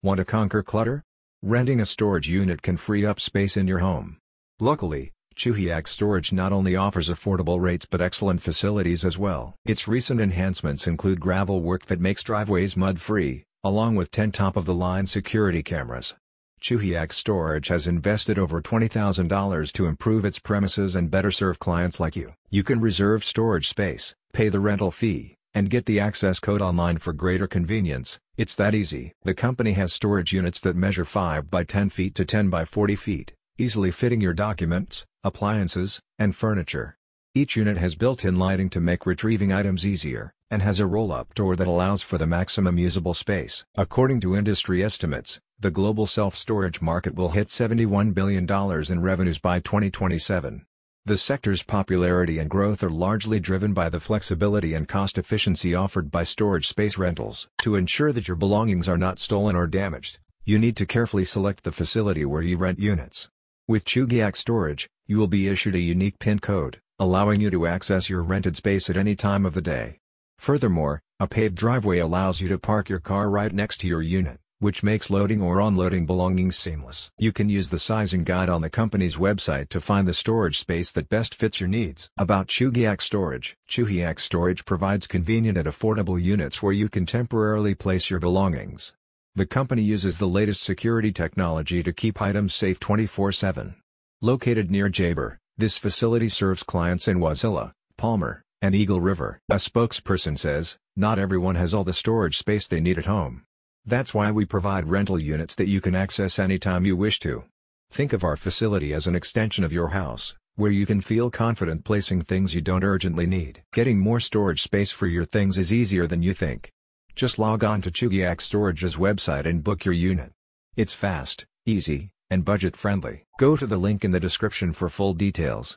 Want to conquer clutter? Renting a storage unit can free up space in your home. Luckily, Chugiak Storage not only offers affordable rates but excellent facilities as well. Its recent enhancements include gravel work that makes driveways mud-free, along with 10 top-of-the-line security cameras. Chugiak Storage has invested over $20,000 to improve its premises and better serve clients like you. You can reserve storage space, pay the rental fee, and get the access code online for greater convenience. It's that easy. The company has storage units that measure 5 by 10 feet to 10 by 40 feet, easily fitting your documents, appliances, and furniture. Each unit has built-in lighting to make retrieving items easier, and has a roll-up door that allows for the maximum usable space. According to industry estimates, the global self-storage market will hit $71 billion in revenues by 2027. The sector's popularity and growth are largely driven by the flexibility and cost efficiency offered by storage space rentals. To ensure that your belongings are not stolen or damaged, you need to carefully select the facility where you rent units. With Chugiak Storage, you will be issued a unique PIN code, allowing you to access your rented space at any time of the day. Furthermore, a paved driveway allows you to park your car right next to your unit, which makes loading or unloading belongings seamless. You can use the sizing guide on the company's website to find the storage space that best fits your needs. About Chugiak Storage Chugiak Storage provides convenient and affordable units where you can temporarily place your belongings. The company uses the latest security technology to keep items safe 24-7. Located near JBER, this facility serves clients in Wasilla, Palmer, and Eagle River. A spokesperson says, not everyone has all the storage space they need at home. That's why we provide rental units that you can access anytime you wish to. Think of our facility as an extension of your house, where you can feel confident placing things you don't urgently need. Getting more storage space for your things is easier than you think. Just log on to Chugiak Storage's website and book your unit. It's fast, easy, and budget-friendly. Go to the link in the description for full details.